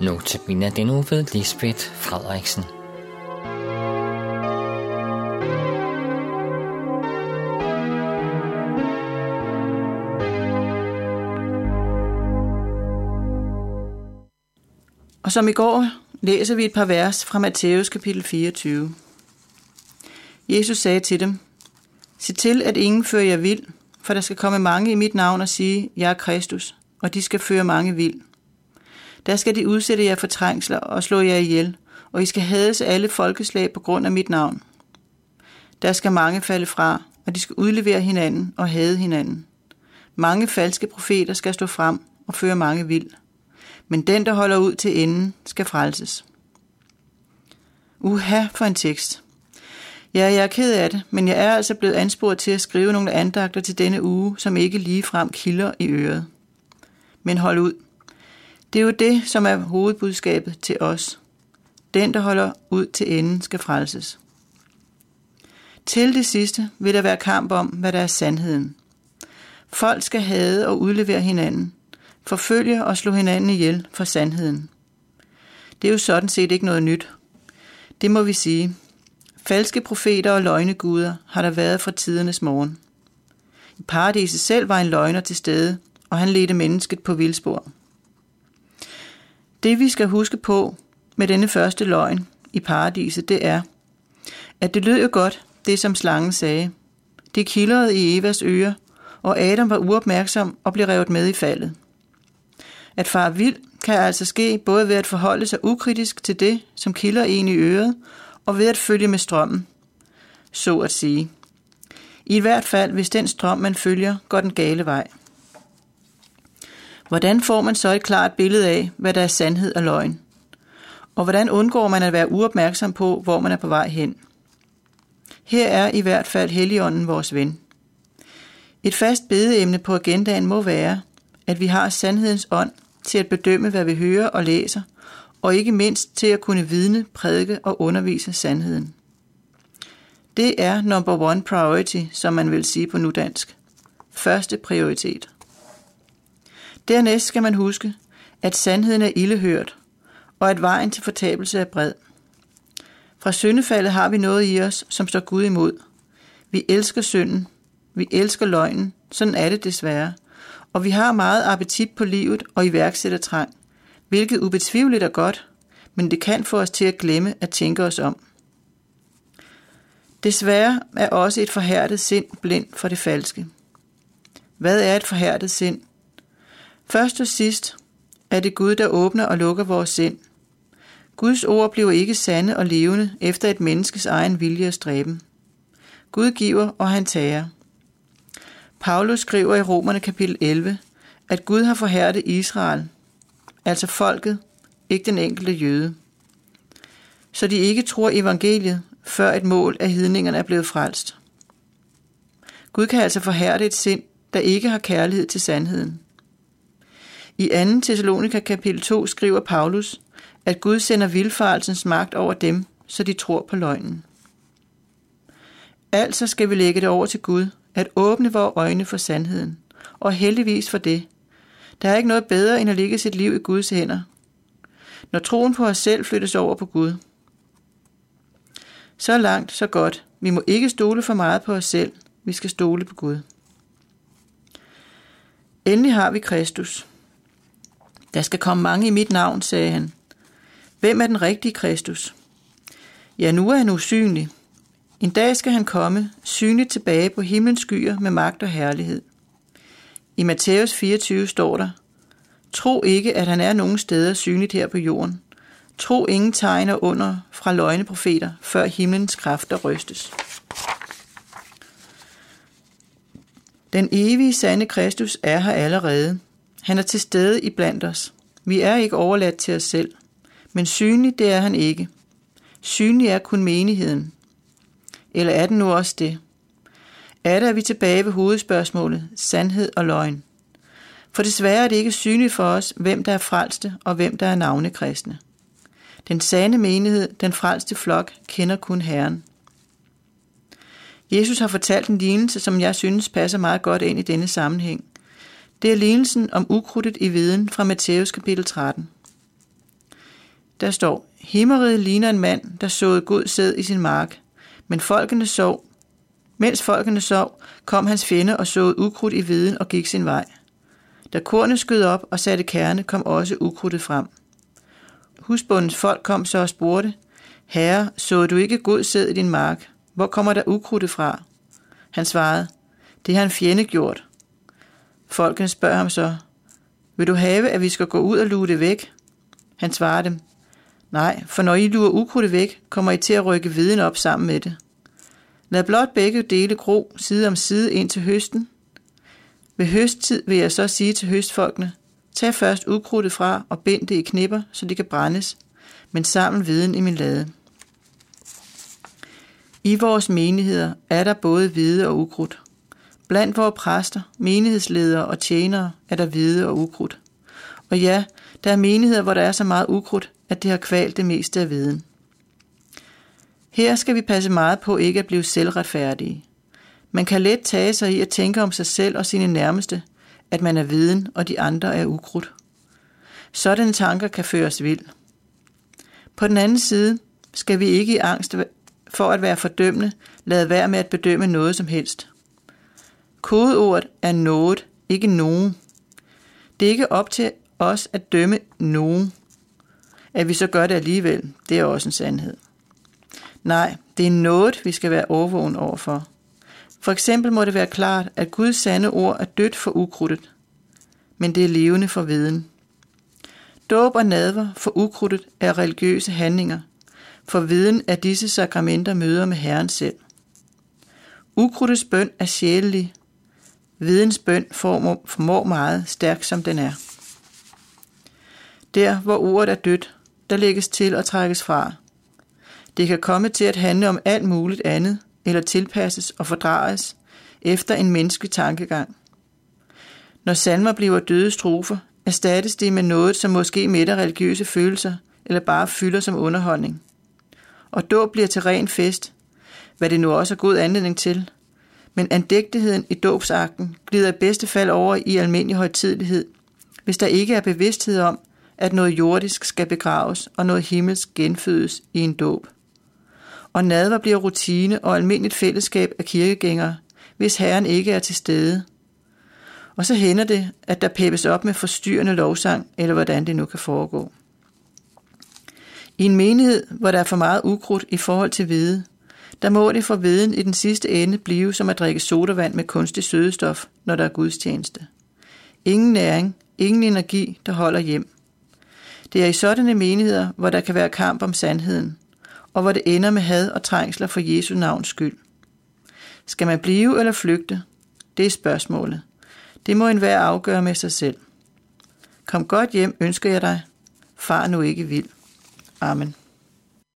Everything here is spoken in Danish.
Nu til Bina den uge ved Lisbeth Frederiksen. Og som i går læser vi et par vers fra Matthæus kapitel 24. Jesus sagde til dem, Se til, at ingen fører jer vild, for der skal komme mange i mit navn og sige, Jeg er Kristus, og de skal føre mange vild. Der skal de udsætte jer for trængsler og slå jer ihjel, og I skal hades alle folkeslag på grund af mit navn. Der skal mange falde fra, og de skal udlevere hinanden og hade hinanden. Mange falske profeter skal stå frem og føre mange vild. Men den, der holder ud til enden, skal frelses. Uha for en tekst. Ja, jeg er ked af det, men jeg er altså blevet ansporet til at skrive nogle andagter til denne uge, som ikke lige frem kilder i øret. Men hold ud. Det er jo det, som er hovedbudskabet til os. Den, der holder ud til enden, skal frelses. Til det sidste vil der være kamp om, hvad der er sandheden. Folk skal hade og udlevere hinanden, forfølge og slå hinanden ihjel for sandheden. Det er jo sådan set ikke noget nyt. Det må vi sige. Falske profeter og løgneguder har der været fra tidernes morgen. I paradiset selv var en løgner til stede, og han ledte mennesket på vildspor. Det vi skal huske på med denne første løgn i paradiset, det er, at det lød jo godt, det som slangen sagde. Det kildrede i Evas ører, og Adam var uopmærksom og blev revet med i faldet. At far vild kan altså ske både ved at forholde sig ukritisk til det, som kilder en i øret, og ved at følge med strømmen, så at sige. I hvert fald, hvis den strøm, man følger, går den gale vej. Hvordan får man så et klart billede af, hvad der er sandhed og løgn? Og hvordan undgår man at være uopmærksom på, hvor man er på vej hen? Her er i hvert fald Helligånden vores ven. Et fast bedeemne på agendaen må være, at vi har sandhedens ånd til at bedømme, hvad vi hører og læser, og ikke mindst til at kunne vidne, prædike og undervise sandheden. Det er number one priority, som man vil sige på nudansk. Første prioritet. Dernæst skal man huske, at sandheden er ildehørt, og at vejen til fortabelse er bred. Fra syndefaldet har vi noget i os, som står Gud imod. Vi elsker synden, vi elsker løgnen, sådan er det desværre, og vi har meget appetit på livet og iværksætter trang, hvilket ubetvivligt er godt, men det kan få os til at glemme at tænke os om. Desværre er også et forhærdet sind blind for det falske. Hvad er et forhærdet sind? Først og sidst er det Gud, der åbner og lukker vores sind. Guds ord bliver ikke sande og levende efter et menneskes egen vilje og stræben. Gud giver, og han tager. Paulus skriver i Romerne kapitel 11, at Gud har forhærdet Israel, altså folket, ikke den enkelte jøde. Så de ikke tror evangeliet, før et mål af hedningerne er blevet frelst. Gud kan altså forhærde et sind, der ikke har kærlighed til sandheden. I 2. Thessalonika kapitel 2 skriver Paulus, at Gud sender vildfarelsens magt over dem, så de tror på løgnen. Altså skal vi lægge det over til Gud, at åbne vores øjne for sandheden, og heldigvis for det. Der er ikke noget bedre end at lægge sit liv i Guds hænder. Når troen på os selv flyttes over på Gud. Så langt, så godt. Vi må ikke stole for meget på os selv. Vi skal stole på Gud. Endelig har vi Kristus. Der skal komme mange i mit navn, sagde han. Hvem er den rigtige Kristus? Ja, nu er han usynlig. En dag skal han komme, synligt tilbage på himlens skyer med magt og herlighed. I Matthæus 24 står der, Tro ikke, at han er nogen steder synligt her på jorden. Tro ingen tegner under fra løgneprofeter, før himlens kræfter rystes. Den evige sande Kristus er her allerede. Han er til stede i blandt os. Vi er ikke overladt til os selv. Men synlig, det er han ikke. Synlig er kun menigheden. Eller er den nu også det? Er der er vi tilbage ved hovedspørgsmålet, sandhed og løgn. For desværre er det ikke synligt for os, hvem der er frelste og hvem der er navnekristne. Den sande menighed, den frelste flok, kender kun Herren. Jesus har fortalt en lignelse, som jeg synes passer meget godt ind i denne sammenhæng. Det er lignelsen om ukrudtet i viden fra Matthæus kapitel 13. der står, Himmeriget ligner en mand, der såede god sæd i sin mark, men folkene sov. Mens folkene sov, kom hans fjende og såede ukrudt i viden og gik sin vej. Da kornet skød op og satte kerne, kom også ukrudtet frem. Husbundens folk kom så og spurgte, Herre, så du ikke god sæd i din mark? Hvor kommer der ukrudtet fra? Han svarede, det har en fjende gjort. Folkene spørger ham så, vil du have, at vi skal gå ud og lue det væk? Han svarer dem, nej, for når I lurer ukrudtet væk, kommer I til at rykke viden op sammen med det. Lad blot begge dele gro side om side ind til høsten. Ved høsttid vil jeg så sige til høstfolkene, tag først ukrudtet fra og bind det i knipper, så det kan brændes, men samle viden i min lade. I vores menigheder er der både hvide og ukrudt. Blandt vores præster, menighedsledere og tjenere er der hvide og ukrudt. Og ja, der er menigheder, hvor der er så meget ukrudt, at det har kvalt det meste af viden. Her skal vi passe meget på ikke at blive selvretfærdige. Man kan let tage sig i at tænke om sig selv og sine nærmeste, at man er viden, og de andre er ukrudt. Sådanne tanker kan føres vild. På den anden side skal vi ikke i angst for at være fordømmende lade være med at bedømme noget som helst. Kodeordet er noget, ikke nogen. Det er ikke op til os at dømme nogen. At vi så gør det alligevel, det er også en sandhed. Nej, det er noget, vi skal være overvågen overfor. For eksempel må det være klart, at Guds sande ord er dødt for ukrudtet, men det er levende for viden. Dåb og nadver for ukrudtet er religiøse handlinger, for viden er disse sakramenter møder med Herren selv. Ukrudtets bøn er sjælelig. Videns bøn formår meget stærk som den er. Der, hvor ordet er dødt, der lægges til og trækkes fra. Det kan komme til at handle om alt muligt andet, eller tilpasses og fordrages efter en menneskelig tankegang. Når salmer bliver døde strofer, erstattes det med noget, som måske mætter religiøse følelser, eller bare fylder som underholdning og dåb bliver til ren fest, hvad det nu også er god anledning til. Men andægtigheden i dåbsakten glider i bedste fald over i almindelig højtidlighed, hvis der ikke er bevidsthed om, at noget jordisk skal begraves og noget himmelsk genfødes i en dåb. Og nadver bliver rutine og almindeligt fællesskab af kirkegængere, hvis Herren ikke er til stede. Og så hænder det, at der peppes op med forstyrrende lovsang, eller hvordan det nu kan foregå. I en menighed, hvor der er for meget ukrudt i forhold til hvide, der må det for viden i den sidste ende blive som at drikke sodavand med kunstig sødestof, når der er gudstjeneste. Ingen næring, ingen energi, der holder hjem. Det er i sådanne menigheder, hvor der kan være kamp om sandheden, og hvor det ender med had og trængsler for Jesu navns skyld. Skal man blive eller flygte? Det er spørgsmålet. Det må enhver afgøre med sig selv. Kom godt hjem, ønsker jeg dig. Far nu ikke vild. Amen.